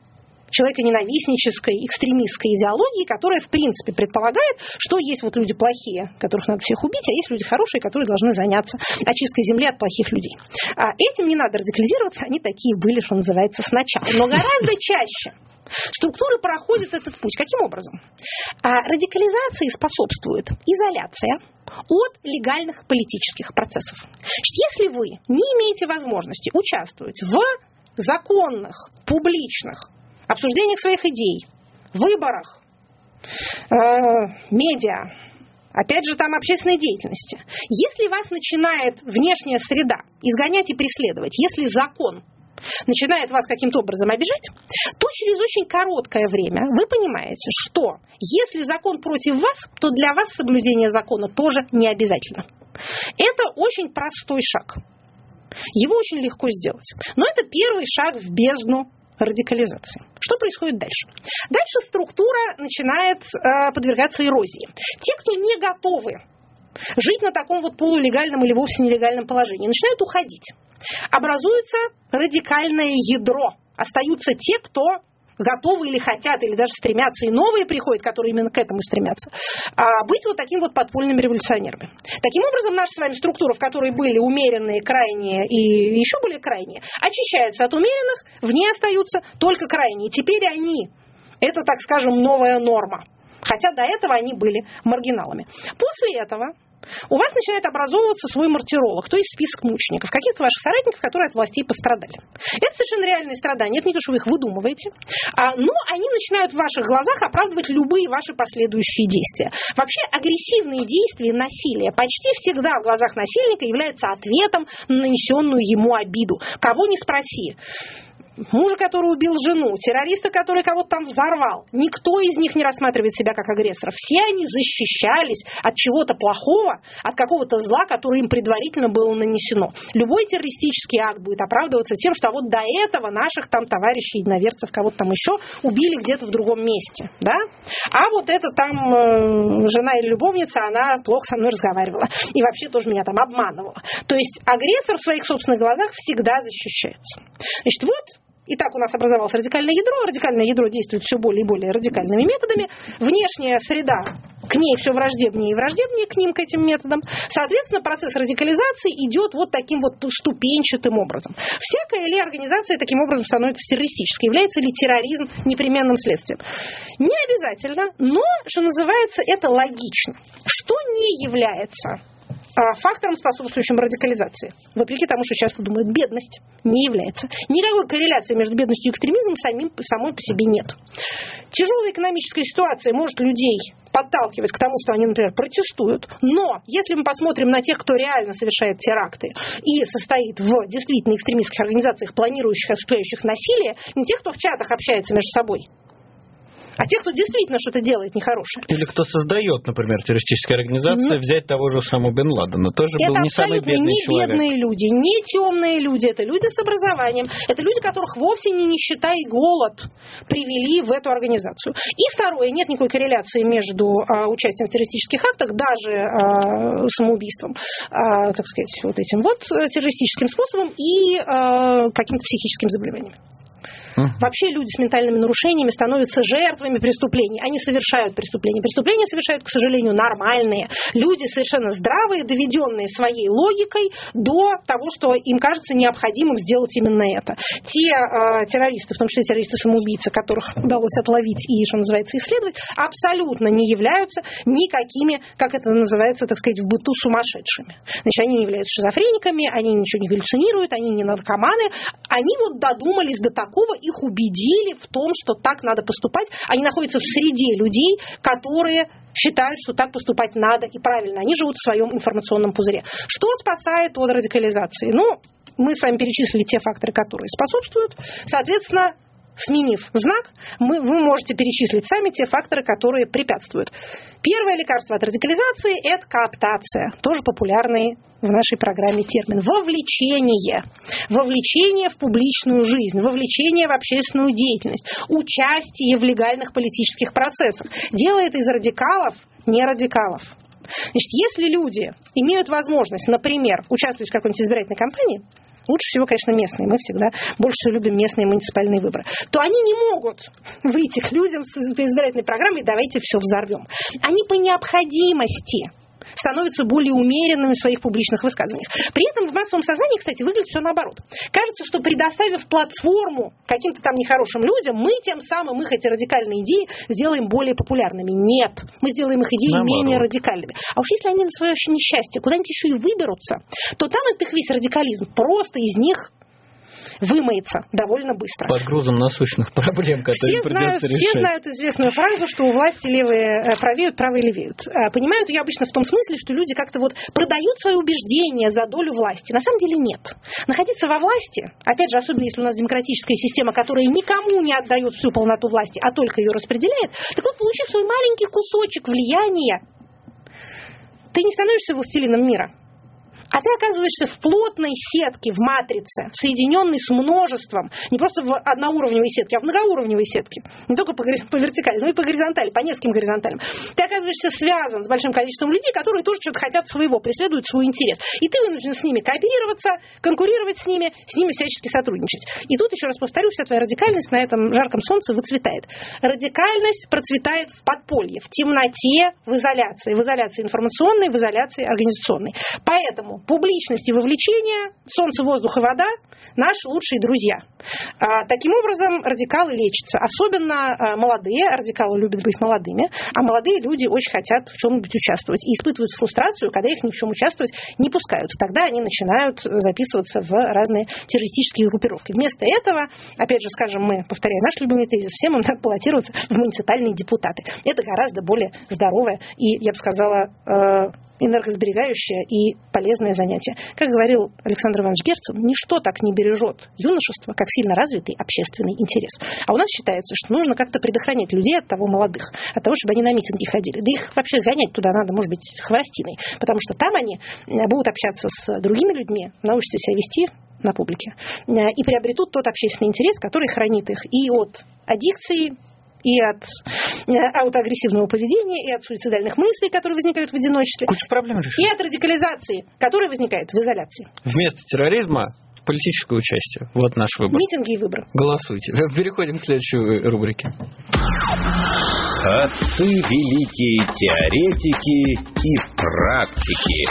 Speaker 3: человеконенавистнической, экстремистской идеологии, которая, в принципе, предполагает, что есть вот люди плохие, которых надо всех убить, а есть люди хорошие, которые должны заняться очисткой земли от плохих людей. А этим не надо радикализироваться, они такие были, что называется, сначала. Но гораздо чаще Структуры проходят этот путь. Каким образом? А радикализации способствует изоляция от легальных политических процессов. Если вы не имеете возможности участвовать в законных, публичных обсуждениях своих идей, выборах, э, медиа, опять же, там общественной деятельности. Если вас начинает внешняя среда изгонять и преследовать, если закон начинает вас каким-то образом обижать, то через очень короткое время вы понимаете, что если закон против вас, то для вас соблюдение закона тоже не обязательно. Это очень простой шаг. Его очень легко сделать. Но это первый шаг в бездну радикализации. Что происходит дальше? Дальше структура начинает э, подвергаться эрозии. Те, кто не готовы жить на таком вот полулегальном или вовсе нелегальном положении, начинают уходить. Образуется радикальное ядро. Остаются те, кто готовы или хотят, или даже стремятся, и новые приходят, которые именно к этому стремятся, а быть вот такими вот подпольными революционерами. Таким образом, наша с вами структура, в которой были умеренные, крайние и еще более крайние, очищается от умеренных, в ней остаются только крайние. Теперь они, это, так скажем, новая норма. Хотя до этого они были маргиналами. После этого у вас начинает образовываться свой мартиролог, то есть список мучеников, каких-то ваших соратников, которые от властей пострадали. Это совершенно реальные страдания, это не то, что вы их выдумываете, а, но они начинают в ваших глазах оправдывать любые ваши последующие действия. Вообще агрессивные действия, насилие почти всегда в глазах насильника является ответом на нанесенную ему обиду. Кого не спроси мужа, который убил жену, террориста, который кого-то там взорвал. Никто из них не рассматривает себя как агрессоров. Все они защищались от чего-то плохого, от какого-то зла, которое им предварительно было нанесено. Любой террористический акт будет оправдываться тем, что а вот до этого наших там товарищей, иноверцев, кого-то там еще убили где-то в другом месте. Да? А вот эта там э, жена или любовница, она плохо со мной разговаривала. И вообще тоже меня там обманывала. То есть агрессор в своих собственных глазах всегда защищается. Значит, вот Итак, у нас образовалось радикальное ядро. Радикальное ядро действует все более и более радикальными методами. Внешняя среда к ней все враждебнее и враждебнее к ним, к этим методам. Соответственно, процесс радикализации идет вот таким вот ступенчатым образом. Всякая ли организация таким образом становится террористической? Является ли терроризм непременным следствием? Не обязательно, но, что называется, это логично. Что не является фактором, способствующим радикализации. Вопреки тому, что часто думают, бедность не является. Никакой корреляции между бедностью и экстремизмом самим, самой по себе нет. Тяжелая экономическая ситуация может людей подталкивать к тому, что они, например, протестуют. Но если мы посмотрим на тех, кто реально совершает теракты и состоит в действительно экстремистских организациях, планирующих, осуществляющих насилие, не тех, кто в чатах общается между собой, а те, кто действительно что-то делает нехорошее.
Speaker 2: Или кто создает, например, террористические организации, mm взять того же самого Бен Ладена, тоже
Speaker 3: это
Speaker 2: был не самый бедный
Speaker 3: не
Speaker 2: человек.
Speaker 3: бедные люди, не темные люди, это люди с образованием, это люди, которых вовсе не нищета и голод привели в эту организацию. И второе, нет никакой корреляции между а, участием в террористических актах, даже а, самоубийством, а, так сказать, вот этим вот э, террористическим способом и а, каким-то психическим заболеванием. Вообще люди с ментальными нарушениями становятся жертвами преступлений. Они совершают преступления. Преступления совершают, к сожалению, нормальные. Люди совершенно здравые, доведенные своей логикой до того, что им кажется необходимым сделать именно это. Те э, террористы, в том числе террористы-самоубийцы, которых удалось отловить и, что называется, исследовать, абсолютно не являются никакими, как это называется, так сказать, в быту сумасшедшими. Значит, они не являются шизофрениками, они ничего не галлюцинируют, они не наркоманы. Они вот додумались до такого их убедили в том, что так надо поступать. Они находятся в среде людей, которые считают, что так поступать надо и правильно. Они живут в своем информационном пузыре. Что спасает от радикализации? Ну, мы с вами перечислили те факторы, которые способствуют. Соответственно, сменив знак, мы, вы можете перечислить сами те факторы, которые препятствуют. Первое лекарство от радикализации – это кооптация, тоже популярный в нашей программе термин. Вовлечение. Вовлечение в публичную жизнь, вовлечение в общественную деятельность, участие в легальных политических процессах. Делает из радикалов не радикалов. Значит, если люди имеют возможность, например, участвовать в какой-нибудь избирательной кампании, лучше всего, конечно, местные, мы всегда больше любим местные муниципальные выборы, то они не могут выйти к людям с избирательной программой «давайте все взорвем». Они по необходимости становятся более умеренными в своих публичных высказываниях. При этом в массовом сознании, кстати, выглядит все наоборот. Кажется, что предоставив платформу каким-то там нехорошим людям, мы тем самым их эти радикальные идеи сделаем более популярными. Нет, мы сделаем их идеи наоборот. менее радикальными. А уж если они на свое несчастье куда-нибудь еще и выберутся, то там это их весь радикализм просто из них вымоется довольно быстро.
Speaker 2: Под грузом насущных проблем, которые
Speaker 3: все
Speaker 2: придется
Speaker 3: знают,
Speaker 2: решать.
Speaker 3: Все знают известную фразу, что у власти левые э, правеют, правые левеют. А, Понимают ее обычно в том смысле, что люди как-то вот продают свои убеждения за долю власти. На самом деле нет. Находиться во власти, опять же, особенно если у нас демократическая система, которая никому не отдает всю полноту власти, а только ее распределяет, так вот, получив свой маленький кусочек влияния, ты не становишься властелином мира. А ты оказываешься в плотной сетке, в матрице, соединенной с множеством, не просто в одноуровневой сетке, а в многоуровневой сетке. Не только по, по вертикали, но и по горизонтали, по нескольким горизонталям. Ты оказываешься связан с большим количеством людей, которые тоже что-то хотят своего, преследуют свой интерес. И ты вынужден с ними кооперироваться, конкурировать с ними, с ними всячески сотрудничать. И тут, еще раз повторю, вся твоя радикальность на этом жарком солнце выцветает. Радикальность процветает в подполье, в темноте, в изоляции. В изоляции информационной, в изоляции организационной. Поэтому публичность и вовлечение, солнце, воздух и вода – наши лучшие друзья. А, таким образом, радикалы лечатся. Особенно а, молодые, радикалы любят быть молодыми, а молодые люди очень хотят в чем-нибудь участвовать и испытывают фрустрацию, когда их ни в чем участвовать не пускают. Тогда они начинают записываться в разные террористические группировки. Вместо этого, опять же, скажем мы, повторяю наш любимый тезис, всем им надо баллотироваться в муниципальные депутаты. Это гораздо более здоровое и, я бы сказала, э, энергосберегающее и полезное занятие. Как говорил Александр Иванович Герцен, ничто так не бережет юношество, как сильно развитый общественный интерес. А у нас считается, что нужно как-то предохранять людей от того молодых, от того, чтобы они на митинги ходили. Да их вообще гонять туда надо, может быть, хворостиной, потому что там они э, будут общаться с другими людьми, научатся себя вести на публике э, и приобретут тот общественный интерес, который хранит их и от аддикции, и от э, аутоагрессивного поведения, и от суицидальных мыслей, которые возникают в одиночестве,
Speaker 2: Куча проблем
Speaker 3: и
Speaker 2: решить.
Speaker 3: от радикализации, которая возникает в изоляции.
Speaker 2: Вместо терроризма политическое участие. Вот наш выбор.
Speaker 3: Митинги и выборы.
Speaker 2: Голосуйте. Переходим к следующей рубрике.
Speaker 1: Отцы великие теоретики и практики.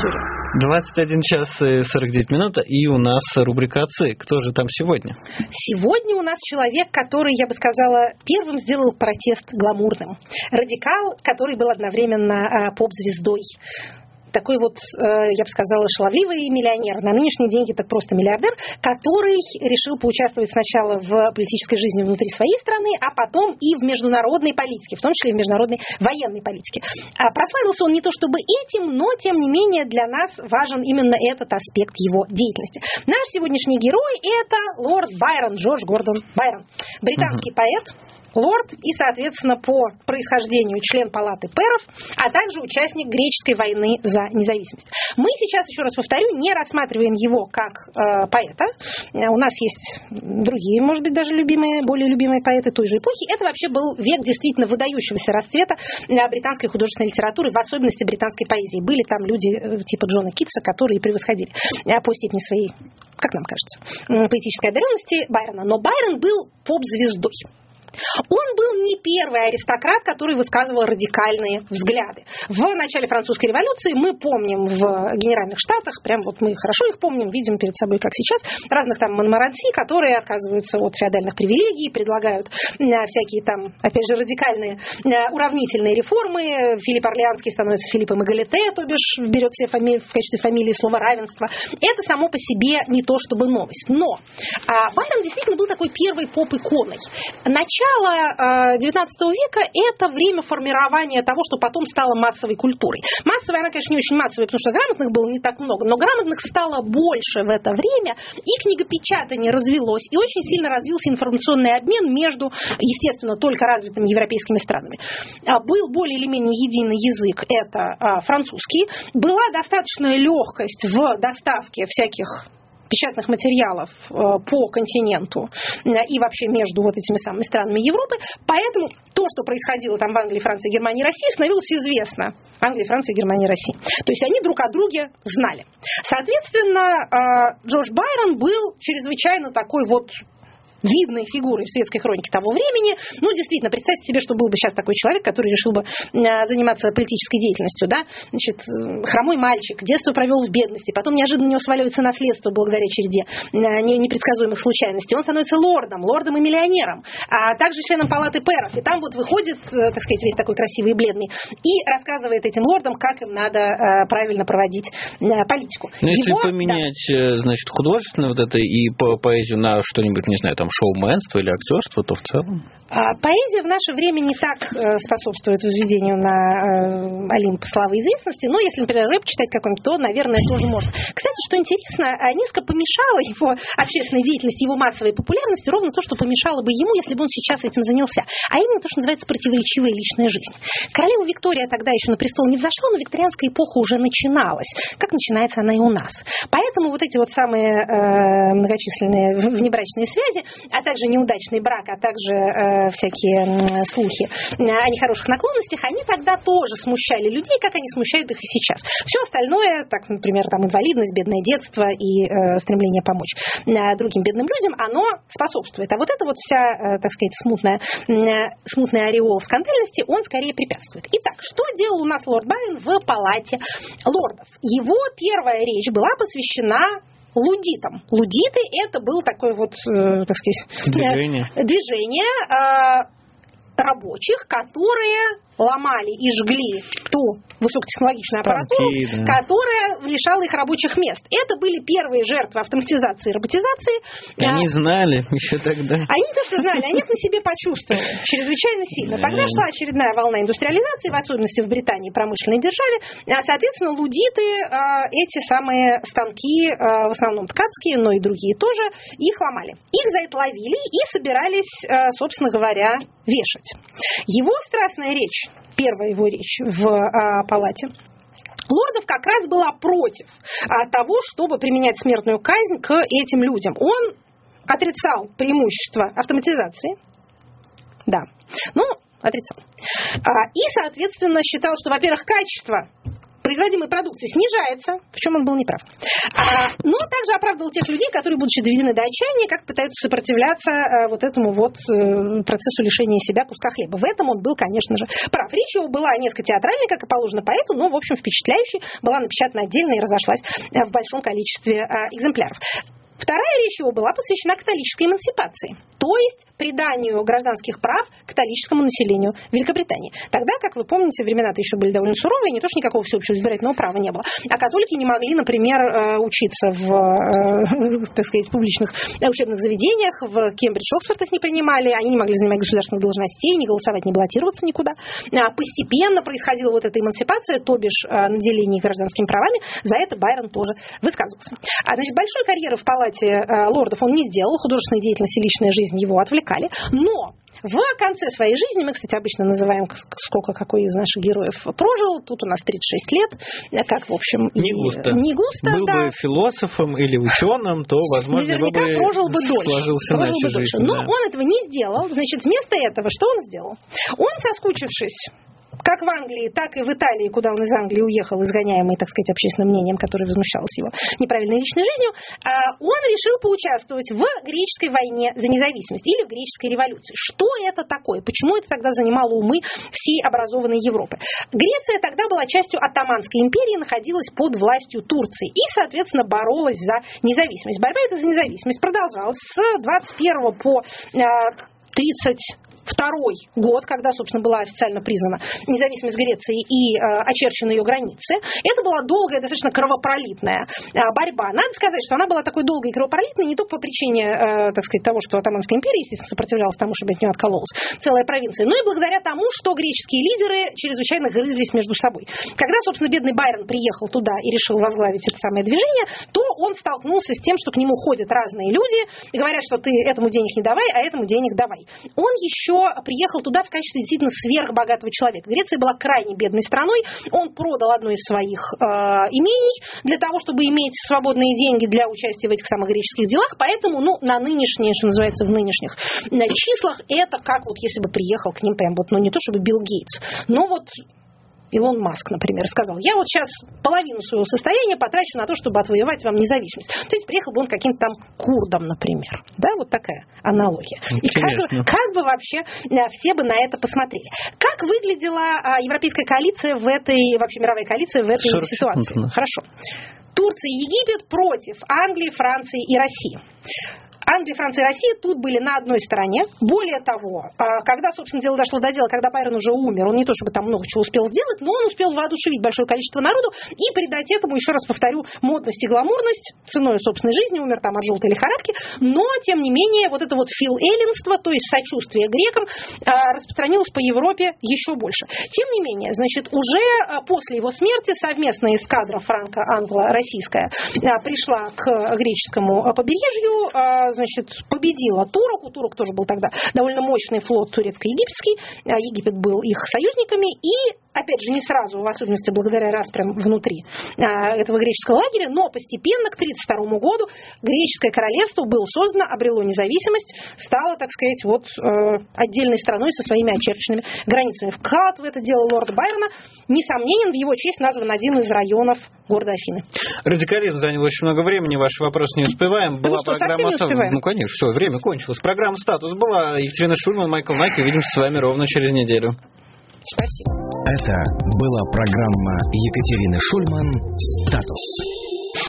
Speaker 3: Теория.
Speaker 2: 21 час и 49 минут, и у нас рубрика «Отцы». Кто же там сегодня?
Speaker 3: Сегодня у нас человек, который, я бы сказала, первым сделал протест гламурным. Радикал, который был одновременно а, поп-звездой. Такой вот, э, я бы сказала, шаловливый миллионер, на нынешние деньги так просто миллиардер, который решил поучаствовать сначала в политической жизни внутри своей страны, а потом и в международной политике, в том числе и в международной военной политике. А прославился он не то чтобы этим, но тем не менее для нас важен именно этот аспект его деятельности. Наш сегодняшний герой это лорд Байрон, Джордж Гордон Байрон, британский поэт, лорд и, соответственно, по происхождению член палаты пэров, а также участник греческой войны за независимость. Мы сейчас, еще раз повторю, не рассматриваем его как э, поэта. Э, У нас есть другие, может быть, даже любимые, более любимые поэты той же эпохи. Это вообще был век действительно выдающегося расцвета э, британской художественной литературы, в особенности британской поэзии. Были там люди э, типа Джона Китса, которые превосходили по степени своей, как нам кажется, поэтической одаренности Байрона. Но Байрон был поп-звездой. Он был не первый аристократ, который высказывал радикальные взгляды. В начале французской революции мы помним в Генеральных Штатах, прям вот мы хорошо их помним, видим перед собой, как сейчас, разных там Монмаранси, которые отказываются от феодальных привилегий, предлагают э, всякие там, опять же, радикальные э, уравнительные реформы. Филипп Орлеанский становится Филиппом Эгалите, то бишь берет себе фами- в качестве фамилии слово равенство. Это само по себе не то чтобы новость. Но Байрон действительно был такой первой поп-иконой. Начало э, 19 века – это время формирования того, что потом стало массовой культурой. Массовой она, конечно, не очень массовой, потому что грамотных было не так много, но грамотных стало больше в это время, и книгопечатание развелось, и очень сильно развился информационный обмен между, естественно, только развитыми европейскими странами. А, Был более или менее единый язык, это а, французский. Была достаточная легкость в доставке всяких печатных материалов э, по континенту э, и вообще между вот этими самыми странами Европы. Поэтому то, что происходило там в Англии, Франции, Германии, России, становилось известно. Англии, Франции, Германии, России. То есть они друг о друге знали. Соответственно, э, Джордж Байрон был чрезвычайно такой вот видной фигурой в светской хронике того времени. Ну, действительно, представьте себе, что был бы сейчас такой человек, который решил бы э, заниматься политической деятельностью, да, значит, э, хромой мальчик, детство провел в бедности, потом неожиданно у него сваливается наследство благодаря череде э, непредсказуемых случайностей. Он становится лордом, лордом и миллионером, а также членом палаты пэров. И там вот выходит, так сказать, весь такой красивый и бледный, и рассказывает этим лордам, как им надо правильно проводить политику.
Speaker 2: Но ну, если Его, поменять, да. значит, художественно вот это и по поэзию на что-нибудь, не знаю, там, шоуменство или актерство, то в целом?
Speaker 3: А, поэзия в наше время не так э, способствует возведению на э, Олимп славы и известности, но если, например, рэп читать какой-нибудь, то, наверное, тоже может. Кстати, что интересно, а, несколько помешало его общественной деятельности, его массовой популярности, ровно то, что помешало бы ему, если бы он сейчас этим занялся. А именно то, что называется противоречивая личная жизнь. Королева Виктория тогда еще на престол не взошла, но викторианская эпоха уже начиналась, как начинается она и у нас. Поэтому вот эти вот самые э, многочисленные внебрачные связи, а также неудачный брак, а также э, всякие слухи о нехороших наклонностях, они тогда тоже смущали людей, как они смущают их и сейчас. Все остальное, так, например, там инвалидность, бедное детство и э, стремление помочь э, другим бедным людям, оно способствует. А вот это вот вся, э, так сказать, смутная, э, смутный ореол скандальности, он скорее препятствует. Итак, что делал у нас лорд Байрон в палате лордов? Его первая речь была посвящена лудитам. Лудиты это был такой вот, э, так сказать,
Speaker 2: движение,
Speaker 3: движение э, рабочих, которые ломали и жгли ту высокотехнологичную аппаратуру, да. которая лишала их рабочих мест. Это были первые жертвы автоматизации и роботизации.
Speaker 2: Они а, знали еще тогда.
Speaker 3: Они то, что знали, они это на себе почувствовали чрезвычайно сильно. Тогда шла очередная волна индустриализации, в особенности в Британии, промышленной державе. А, соответственно, лудиты, а, эти самые станки, а, в основном ткацкие, но и другие тоже, их ломали. Их за это ловили и собирались, собственно говоря, вешать. Его страстная речь первая его речь в а, палате, Лордов как раз была против а, того, чтобы применять смертную казнь к этим людям. Он отрицал преимущество автоматизации. Да. Ну, отрицал. А, и, соответственно, считал, что, во-первых, качество производимой продукции снижается, в чем он был неправ. А, но также оправдывал тех людей, которые, будучи доведены до отчаяния, как пытаются сопротивляться а, вот этому вот э, процессу лишения себя куска хлеба. В этом он был, конечно же, прав. Речь его была несколько театральной, как и положено поэту, но, в общем, впечатляющей, была напечатана отдельно и разошлась э, в большом количестве экземпляров. Вторая речь его была посвящена католической эмансипации, то есть приданию гражданских прав католическому населению Великобритании. Тогда, как вы помните, времена-то еще были довольно суровые, не то что никакого всеобщего избирательного права не было, а католики не могли, например, э, учиться в, э, так сказать, публичных учебных заведениях, в Кембридж, Оксфорд их не принимали, они не могли занимать государственных должностей, не голосовать, не баллотироваться никуда. А постепенно происходила вот эта эмансипация, то бишь э, наделение гражданскими правами, за это Байрон тоже высказывался. А, значит, большой карьеры в палате палате э, лордов он не сделал, художественная деятельность и личная жизнь его отвлекали, но в конце своей жизни, мы, кстати, обычно называем, сколько какой из наших героев прожил, тут у нас 36 лет, э, как, в общем,
Speaker 2: не густо.
Speaker 3: Не густо
Speaker 2: Был
Speaker 3: да.
Speaker 2: бы философом или ученым, то, возможно, бы, бы
Speaker 3: прожил бы дольше.
Speaker 2: сложился прожил бы
Speaker 3: дольше. Но да. он этого не сделал. Значит, вместо этого что он сделал? Он, соскучившись как в Англии, так и в Италии, куда он из Англии уехал, изгоняемый, так сказать, общественным мнением, которое возмущалось его неправильной личной жизнью, а, он решил поучаствовать в греческой войне за независимость или в греческой революции. Что это такое? Почему это тогда занимало умы всей образованной Европы? Греция тогда была частью Оттоманской империи, находилась под властью Турции и, соответственно, боролась за независимость. Борьба эта за независимость продолжалась с 21 по 30 а, второй год, когда, собственно, была официально признана независимость Греции и э, очерчены ее границы. Это была долгая, достаточно кровопролитная э, борьба. Надо сказать, что она была такой долгой и кровопролитной не только по причине, э, так сказать, того, что Атаманская империя, естественно, сопротивлялась тому, чтобы от нее откололась целая провинция, но и благодаря тому, что греческие лидеры чрезвычайно грызлись между собой. Когда, собственно, бедный Байрон приехал туда и решил возглавить это самое движение, то он столкнулся с тем, что к нему ходят разные люди и говорят, что ты этому денег не давай, а этому денег давай. Он еще приехал туда в качестве действительно сверхбогатого человека. Греция была крайне бедной страной. Он продал одно из своих э, имений для того, чтобы иметь свободные деньги для участия в этих самых греческих делах. Поэтому, ну, на нынешние, что называется, в нынешних на числах, это как вот если бы приехал к ним прям вот, ну, не то чтобы Билл Гейтс, но вот Илон Маск, например, сказал, я вот сейчас половину своего состояния потрачу на то, чтобы отвоевать вам независимость. То есть приехал бы он каким-то там курдом, например. Да, вот такая аналогия. И как бы, как бы вообще э, все бы на это посмотрели. Как выглядела а, европейская коалиция в этой, вообще мировая коалиция в этой ситуации? Хорошо. Турция и Египет против Англии, Франции и России. Англия, Франция и Россия тут были на одной стороне. Более того, а, когда, собственно, дело дошло до дела, когда Байрон уже умер, он не то чтобы там много чего успел сделать, но он успел воодушевить большое количество народу и придать этому, еще раз повторю, модность и гламурность ценой собственной жизни, умер там от желтой лихорадки, но, тем не менее, вот это вот фил-эллинство, то есть сочувствие грекам, а, распространилось по Европе еще больше. Тем не менее, значит, уже а, после его смерти совместная эскадра франко-англо-российская пришла к греческому побережью, значит, победила турок. У турок тоже был тогда довольно мощный флот турецко-египетский. А Египет был их союзниками. И опять же, не сразу, в особенности благодаря распрям внутри а, этого греческого лагеря, но постепенно к 1932 году греческое королевство было создано, обрело независимость, стало, так сказать, вот э, отдельной страной со своими очерченными границами. Вклад в это дело лорда Байрона несомненен, в его честь назван один из районов города Афины.
Speaker 2: Радикализм занял очень много времени, ваши вопросы не успеваем.
Speaker 3: Да была что, программа... Не успеваем?
Speaker 2: Ну, конечно, все, время кончилось. Программа «Статус» была. Екатерина Шульман, Майкл Найк. Увидимся с вами ровно через неделю.
Speaker 3: Спасибо.
Speaker 1: Это была программа Екатерины Шульман «Статус».